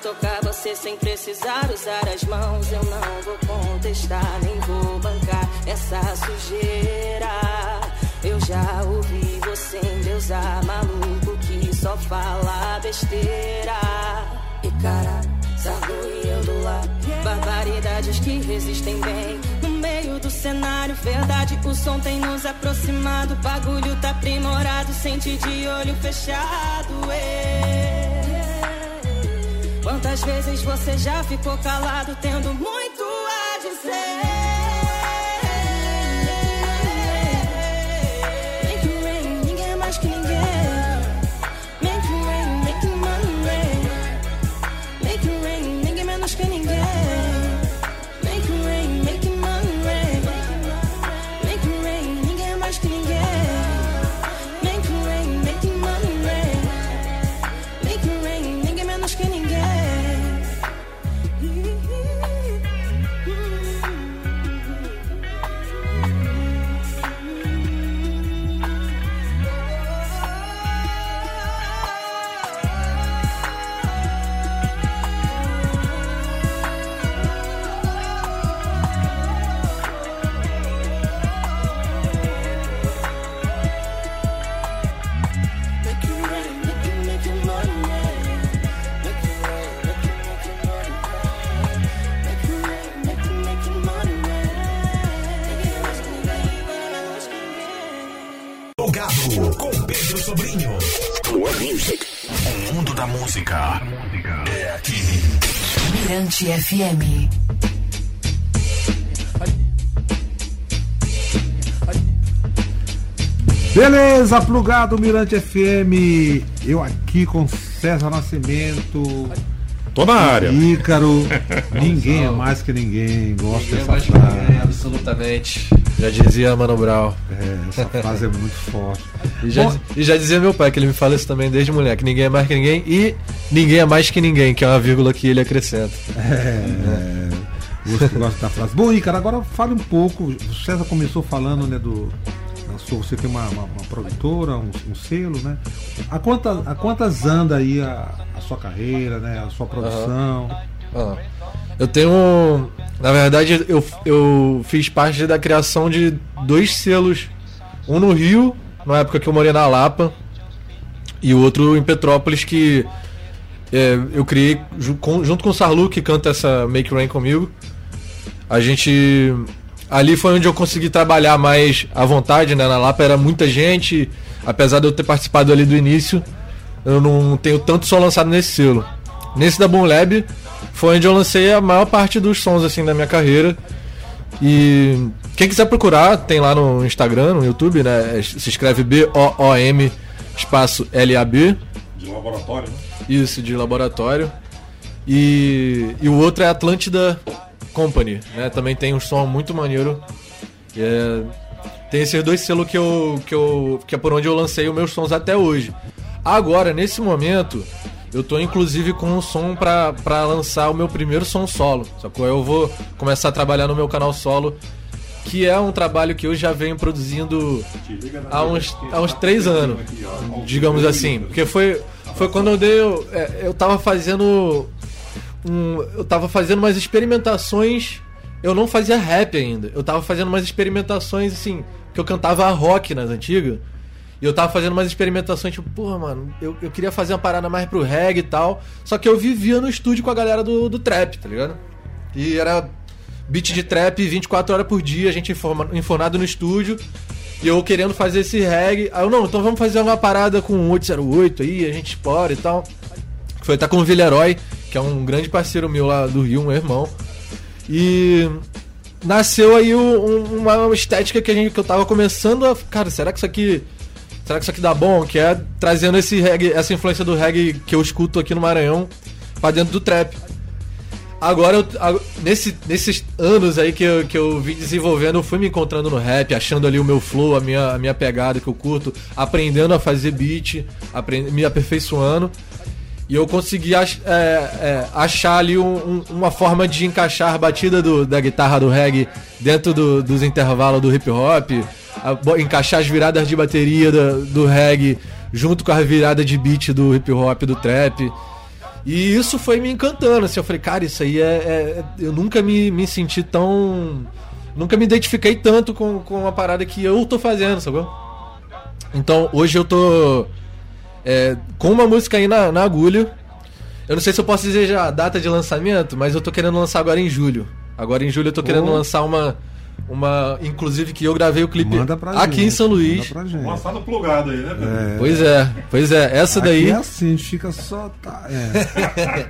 Tocar você sem precisar usar as mãos. Eu não vou contestar, nem vou bancar essa sujeira. Eu já ouvi você endeusar maluco que só fala besteira. E cara, sarro e eu do lado. Barbaridades que resistem bem. No meio do cenário, verdade, o som tem nos aproximado. O bagulho tá aprimorado, sente de olho fechado. ê. Quantas vezes você já ficou calado, tendo muito Mirante FM. Beleza, plugado Mirante FM. Eu aqui com César Nascimento. Tô na área. Ícaro. (laughs) ninguém é mais que ninguém. Gosto Ninguém é dessa mais que ninguém, absolutamente. Já dizia Mano Brown. É, essa frase é muito forte. E já, Bom, e já dizia meu pai, que ele me fala isso também desde moleque. Ninguém é mais que ninguém e ninguém é mais que ninguém, que é uma vírgula que ele acrescenta. É, gosto, gosto da frase. Bom, Ícaro, agora fale um pouco. O César começou falando, né, do. Você tem uma, uma- uma produtora, um, um selo, né? A quantas, a quantas anda aí a, a sua carreira, né? A sua produção? Ah, eu tenho. Na verdade, eu, eu fiz parte da criação de dois selos. Um no Rio, na época que eu morei na Lapa. E o outro em Petrópolis que é, eu criei junto com o Sarlu, que canta essa Make Rain comigo. A gente. Ali foi onde eu consegui trabalhar mais à vontade, né? Na Lapa era muita gente, apesar de eu ter participado ali do início, eu não tenho tanto som lançado nesse selo. Nesse da Boom Lab foi onde eu lancei a maior parte dos sons assim da minha carreira. E quem quiser procurar, tem lá no Instagram, no YouTube, né? Se escreve B-O-O-M espaço L-A-B. De laboratório, né? Isso, de laboratório. E, e o outro é Atlântida Company, né? Também tem um som muito maneiro. É- tem esses dois selos que eu, que eu que é por onde eu lancei os meus sons até hoje. Agora, nesse momento, eu tô inclusive com um som pra, pra lançar o meu primeiro som solo. Sacou? Eu vou começar a trabalhar no meu canal solo, que é um trabalho que eu já venho produzindo há uns, há uns três anos, digamos assim. Porque foi, foi quando eu dei. Eu, é, eu tava fazendo. Um, eu tava fazendo umas experimentações. Eu não fazia rap ainda. Eu tava fazendo umas experimentações assim. Que eu cantava rock nas antigas. E eu tava fazendo umas experimentações, tipo, porra, mano, eu, eu queria fazer uma parada mais pro reggae e tal. Só que eu vivia no estúdio com a galera do, do trap, tá ligado? E era beat de trap 24 horas por dia, a gente informa, no estúdio. E eu querendo fazer esse reggae. Aí eu, não, então vamos fazer uma parada com o 808 aí, a gente explora e tal. Foi estar com o Villeroy, que é um grande parceiro meu lá do Rio, um irmão. E nasceu aí um- uma estética que, a gente, que eu tava começando a. Cara, será que isso aqui. Será que isso aqui dá bom? Que é trazendo esse reggae, essa influência do reggae que eu escuto aqui no Maranhão pra dentro do trap. Agora, eu, nesse, nesses anos aí que eu, que eu vim desenvolvendo, eu fui me encontrando no rap, achando ali o meu flow, a minha, a minha pegada que eu curto, aprendendo a fazer beat, aprend, me aperfeiçoando. E eu consegui ach- é, é, achar ali um- um- uma forma de encaixar a batida do- da guitarra do reggae dentro do- dos intervalos do hip hop, a- encaixar as viradas de bateria do, do reggae junto com a virada de beat do hip hop do trap. E isso foi me encantando, assim, eu falei, cara, isso aí é. é- eu nunca me, me senti tão. Nunca me identifiquei tanto com, com a parada que eu tô fazendo, sacou? Então hoje eu tô é, com uma música aí na, na agulha. Eu não sei se eu posso dizer já a data de lançamento, mas eu tô querendo lançar agora em julho. Agora em julho eu tô querendo Oh. lançar uma. Uma. Inclusive que eu gravei o clipe Manda pra aqui gente, em São Luís. manda pra gente. Lançado plugado aí, né? Pedro? Pois é, pois é. Essa Aqui daí. é assim, fica só. Tá, é.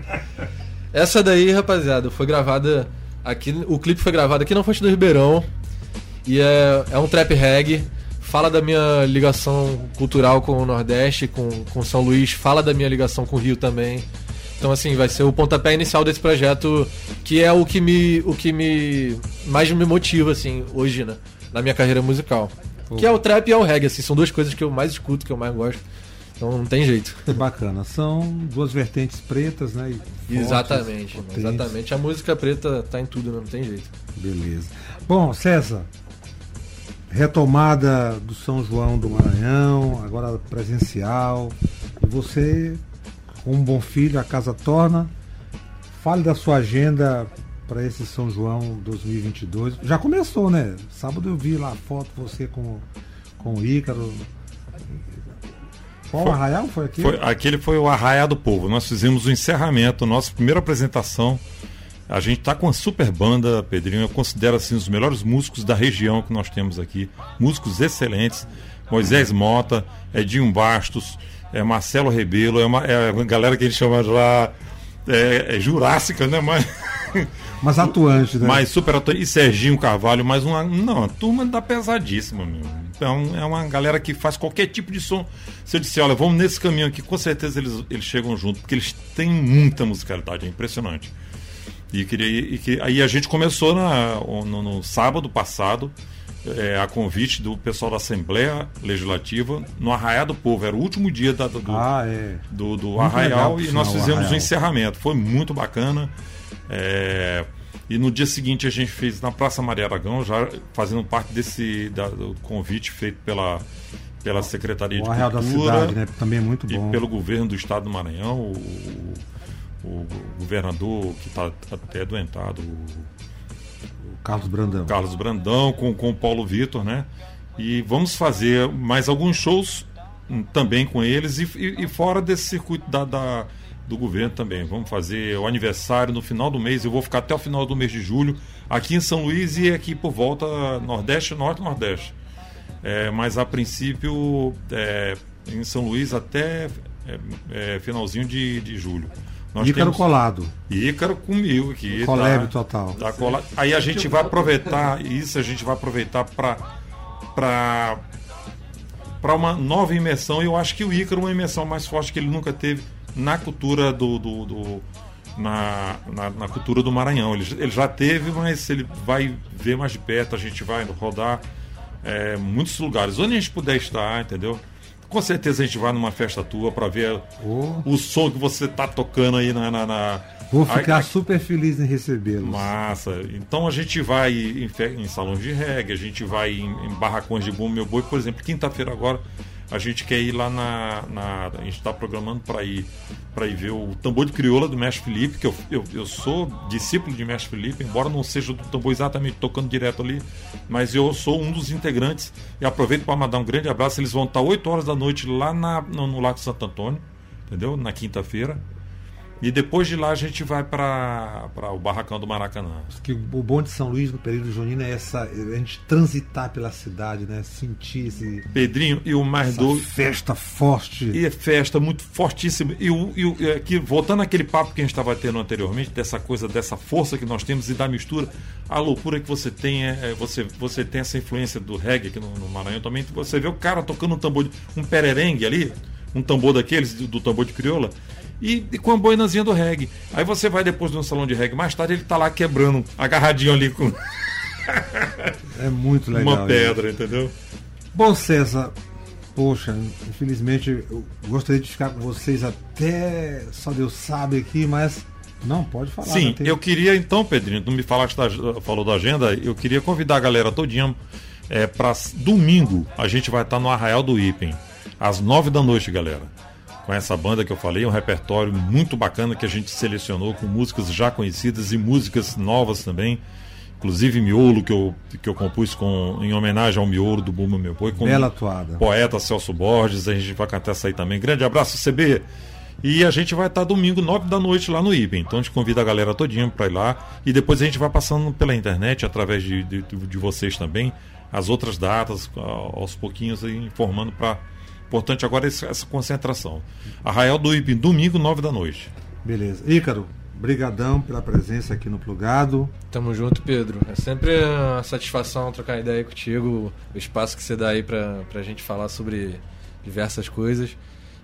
(laughs) Essa daí, rapaziada, foi gravada aqui. O clipe foi gravado aqui na Fonte do Ribeirão. E é, é um trap reggae. Fala da minha ligação cultural com o Nordeste, com, com São Luís. Fala da minha ligação com o Rio também. Então, assim, vai ser o pontapé inicial desse projeto, que é o que me, o que me mais me motiva, assim, hoje, né? Na minha carreira musical. Que é o trap e é o reggae, assim, são duas coisas que eu mais escuto, que eu mais gosto. Então não tem jeito. Bacana. São duas vertentes pretas, né? fortes, Exatamente, potentes. exatamente. A música preta tá em tudo, né? não tem jeito. Beleza. Bom, César, retomada do São João do Maranhão, agora presencial. E você, como um bom filho, a casa torna. Fale da sua agenda para esse São João 2022. Já começou, né? Sábado eu vi lá a foto você com, com o Ícaro. Qual Foi- arraial foi aquele? Foi- aquele foi o Arraia do Povo. Nós fizemos o encerramento, nossa primeira apresentação. A gente tá com uma super banda, Pedrinho. Eu considero assim os melhores músicos da região que nós temos aqui. Músicos excelentes. Moisés Mota, Edinho Bastos, é Marcelo Rebelo, é uma, é uma galera que a gente chama lá é, é jurássica, né? Mas, (laughs) Mas atuante, né? mas super atuante. E Serginho Carvalho, mais uma. Não, a turma da pesadíssima, meu. Então é uma galera que faz qualquer tipo de som. Se eu disser, olha, vamos nesse caminho aqui, com certeza eles, eles chegam junto, porque eles têm muita musicalidade, é impressionante. E, queria, e que, aí a gente começou na, no, no sábado passado, é, a convite do pessoal da Assembleia Legislativa, no Arraial do Povo. Era o último dia da- do, Ah, é. do, do Arraial legal, e nós fizemos o Arraial. encerramento. Foi muito bacana. É, e no dia seguinte a gente fez na Praça Maria Aragão, já fazendo parte desse da- do convite feito pela, pela Secretaria O de Arraial da Cultura Cidade, né? Também é muito e bom. pelo governo do estado do Maranhão, o, o- governador que está até doentado, o Carlos Brandão. Carlos Brandão, com, com o Paulo Vitor, né? E vamos fazer mais alguns shows hum, também com eles e, e- e fora desse circuito da, da- do governo também. Vamos fazer o aniversário no final do mês. Eu vou ficar até o final do mês de julho aqui em São Luís e aqui por volta Nordeste, Norte, Nordeste. É, mas a princípio é, em São Luís até é, é, finalzinho de, de julho. Ícaro colado. Ícaro comigo aqui. Colébio tá- total. tá cola- Aí a gente vai aproveitar isso, a gente vai aproveitar para para para uma nova imersão. E eu acho que o Ícaro é uma imersão mais forte que ele nunca teve na cultura do, do- do- na, na, na cultura do Maranhão. Ele, ele já teve, mas ele vai ver mais de perto. A gente vai rodar é, muitos lugares onde a gente puder estar, entendeu? Com certeza a gente vai numa festa tua para ver o som que você tá tocando aí na. na- na- Vou ficar super feliz em recebê-los. Massa. Então a gente vai em, em salões de reggae, a gente vai em, em barracões de bom meu boi, por exemplo, quinta-feira agora a gente quer ir lá na, na- a gente está programando para ir para ir ver o tambor de crioula do Mestre Felipe, que eu, eu, eu sou discípulo de Mestre Felipe, embora não seja do tambor exatamente tocando direto ali, mas eu sou um dos integrantes e aproveito para mandar um grande abraço. Eles vão estar 8 horas da noite lá na, no, no Lago Santo Antônio, entendeu? Na quinta-feira. E depois de lá a gente vai para o Barracão do Maracanã. Que o bom de São Luís no período junino é essa, a gente transitar pela cidade, né? Sentir esse, Pedrinho, e o mais doido. festa forte. E é festa muito fortíssima. E, o, e o- e aqui, voltando àquele papo que a gente estava tendo anteriormente, dessa coisa, dessa força que nós temos e da mistura, a loucura que você tem, é, é, você, você tem essa influência do reggae aqui no, no Maranhão também. Você vê o cara tocando um tambor, de- um pererengue ali, um tambor daqueles, do tambor de crioula, e, e com a boinazinha do reggae. Aí você vai depois de um salão de reggae, mais tarde ele tá lá quebrando, agarradinho ali com (laughs) É muito legal. uma pedra, entendeu? Bom, César, poxa, infelizmente eu gostaria de ficar com vocês até só Deus sabe aqui, mas não, pode falar. Sim, não tem- eu queria então, Pedrinho, tu me falaste da, falou da agenda, eu queria convidar a galera todinha é, para domingo a gente vai estar no Arraial do Ipen, às nove da noite, galera. Com essa banda que eu falei, um repertório muito bacana que a gente selecionou com músicas já conhecidas e músicas novas também. Inclusive Miolo, que eu, que eu compus com, em homenagem ao Miolo do Buma Meu Boi. Com Bela atuada. Poeta Celso Borges, a gente vai cantar essa aí também. Grande abraço, CB! E a gente vai estar domingo, 9 da noite, lá no IBEM. Então a gente convida a galera todinha para ir lá. E depois a gente vai passando pela internet, através de, de, de vocês também, as outras datas, aos pouquinhos, informando para. Importante agora esse- essa concentração. Arraial do IBEM, domingo, 9 da noite. Beleza. Ícaro, brigadão pela presença aqui no Plugado. Tamo junto, Pedro. É sempre uma satisfação trocar ideia contigo, o espaço que você dá aí pra, pra gente falar sobre diversas coisas.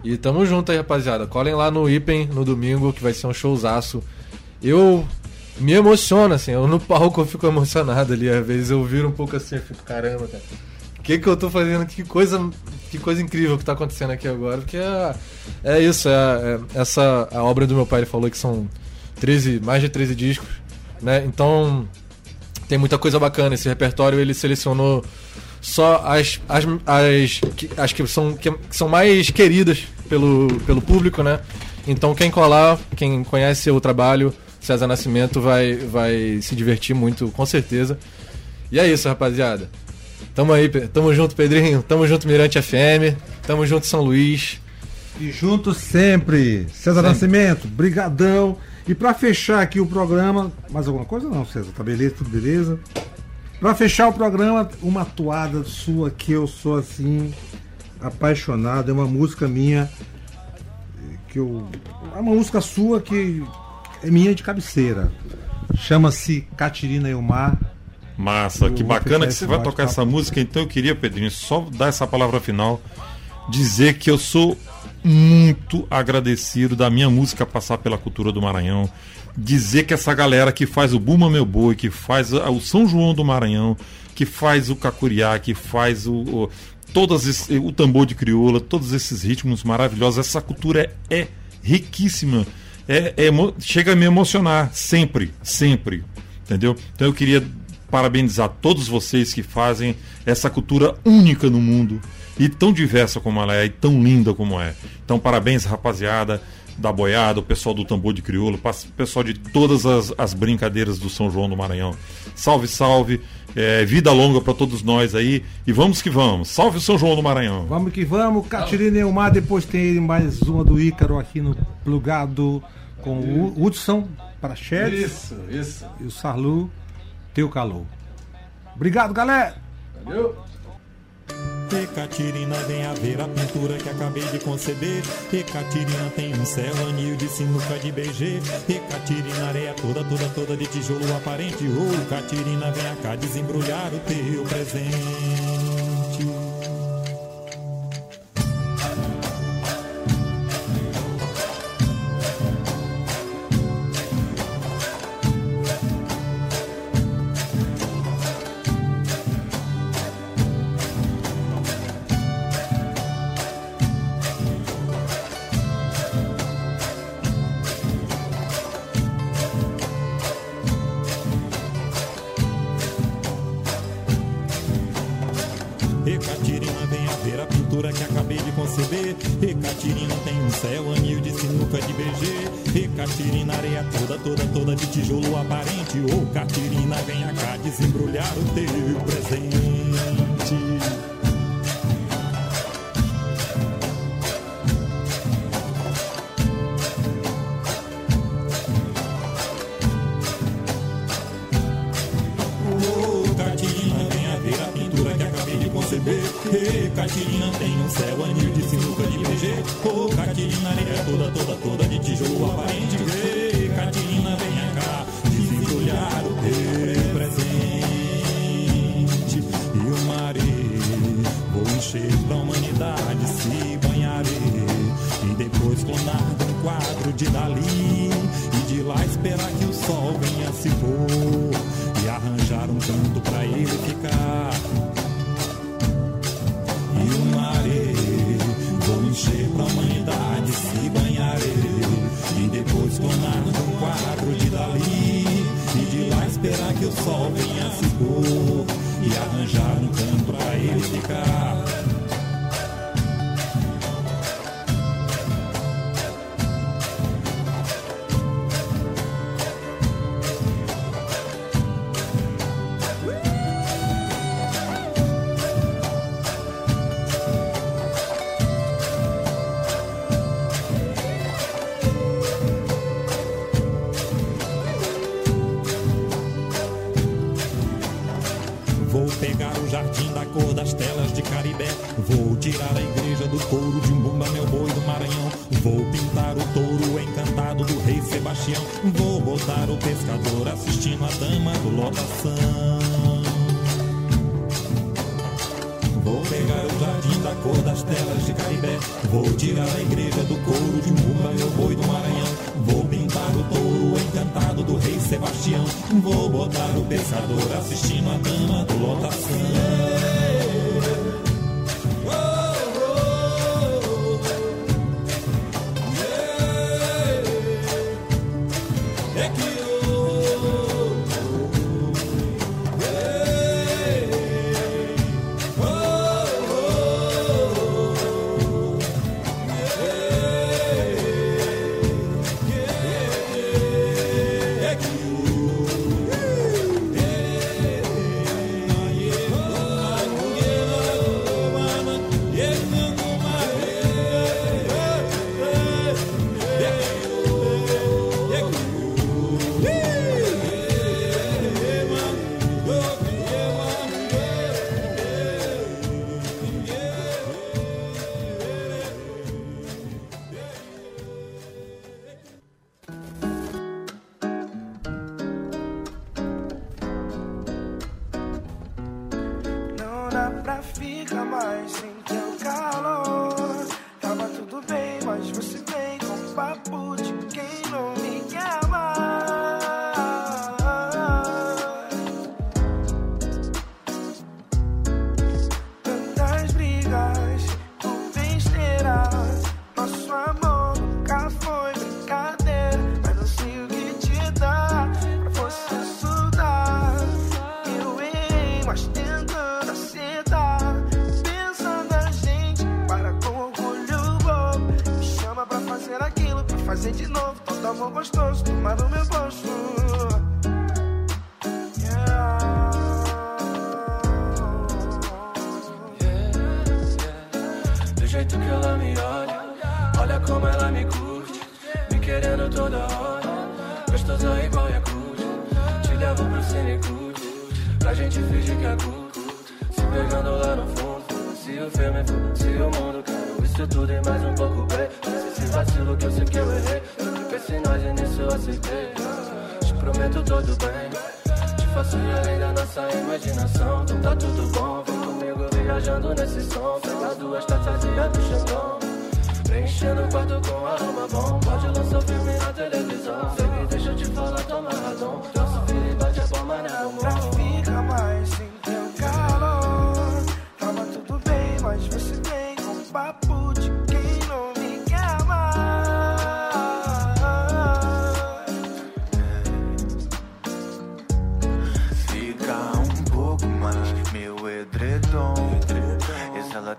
E tamo junto aí, rapaziada. Colhem lá no Ipen no domingo, que vai ser um showzaço. Eu me emociono, assim, eu no palco eu fico emocionado ali. Às vezes eu viro um pouco assim, eu fico, caramba, cara. Que, que eu tô fazendo? Que coisa, que coisa incrível que tá acontecendo aqui agora. Porque é, é isso, é, é- essa a obra do meu pai, ele falou que são 13, mais de 13 discos, né? Então tem muita coisa bacana. Esse repertório ele selecionou só as, as, as, que, as que, são, que, que são mais queridas pelo, pelo público, né? Então quem colar, quem conhece o trabalho, César Nascimento vai, vai se divertir muito, com certeza. E é isso, rapaziada. Tamo aí, tamo junto, Pedrinho. Tamo junto, Mirante FM. Tamo junto, São Luís. E juntos sempre. César Sempre. Nascimento, brigadão. E pra fechar aqui o programa, mais alguma coisa não, César? Tá beleza, tudo beleza? Pra fechar o programa, uma toada sua que eu sou assim apaixonado, é uma música minha que eu é uma música sua que é minha de cabeceira. Chama-se Catirina e o Mar. Massa, Eu que bacana que você vai tocar essa música. Então eu queria, Pedrinho, só dar essa palavra final, dizer que eu sou muito agradecido da minha música passar pela cultura do Maranhão. Dizer que essa galera que faz o Buma Meu Boi, que faz o São João do Maranhão, que faz o Cacuriá, que faz o, o, todas esse- o tambor de crioula, todos esses ritmos maravilhosos, essa cultura é, é riquíssima. É, é chega a me emocionar, sempre, sempre. Entendeu? Então eu queria parabenizar todos vocês que fazem essa cultura única no mundo e tão diversa como ela é e tão linda como é. Então parabéns, rapaziada. da boiada, o pessoal do tambor de crioulo, o pessoal de todas as, as brincadeiras do São João do Maranhão. Salve, salve. é, vida longa para todos nós aí. E vamos que vamos. Salve o São João do Maranhão. Vamos que vamos, Catirina Neumar, depois tem mais uma do Ícaro aqui no plugado com o Hudson Prachetes Isso, isso. e o Sarlu Teu Calor. Obrigado, galera! Valeu. E Catirina vem a ver a pintura que acabei de conceber. E Catirina tem um céu, anil de sinuca de BG. E Catirina areia toda, toda, toda de tijolo aparente. Ô Catirina vem cá desembrulhar o teu presente. E depois clonar um quadro de Dali. E de lá esperar que o sol venha se pôr. E arranjar um canto pra ele ficar.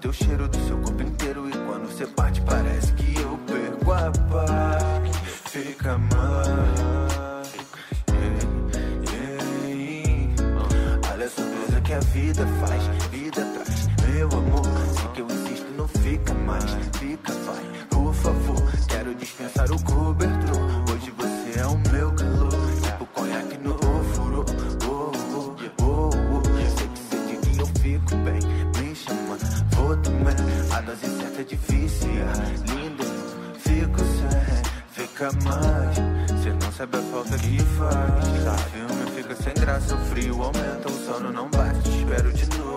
Teu o cheiro do seu corpo inteiro e quando você parte parece que eu perco a paz. Fica mal. É, é, é. Olha só surpresa que a vida faz, vida traz. Meu amor, se que eu insisto, não fica mais, fica mais. é difícil, é linda, fico sem, fica mais. Cê não sabe a falta que faz. Filme fica sem graça, o frio aumenta, o sono não bate. Espero de novo.